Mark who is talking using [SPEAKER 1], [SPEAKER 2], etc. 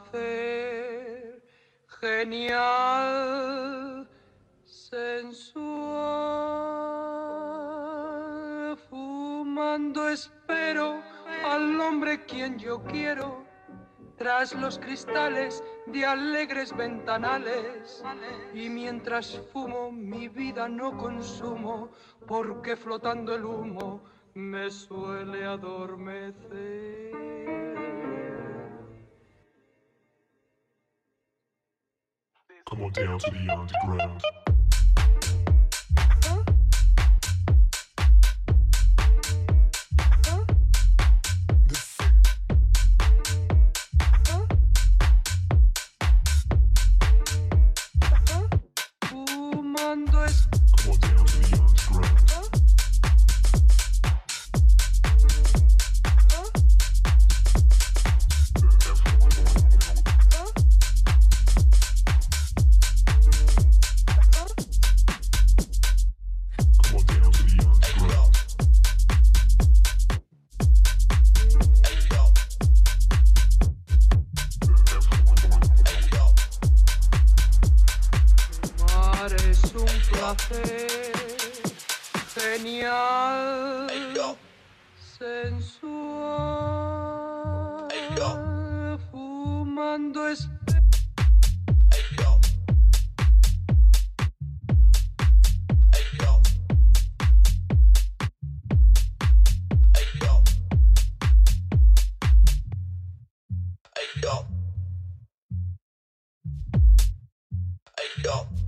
[SPEAKER 1] placer genial, sensual. Fumando espero al hombre quien yo quiero, tras los cristales de alegres ventanales. Y mientras fumo mi vida no consumo, porque flotando el humo me suele adormecer.
[SPEAKER 2] Come on down to the underground.
[SPEAKER 3] y'all.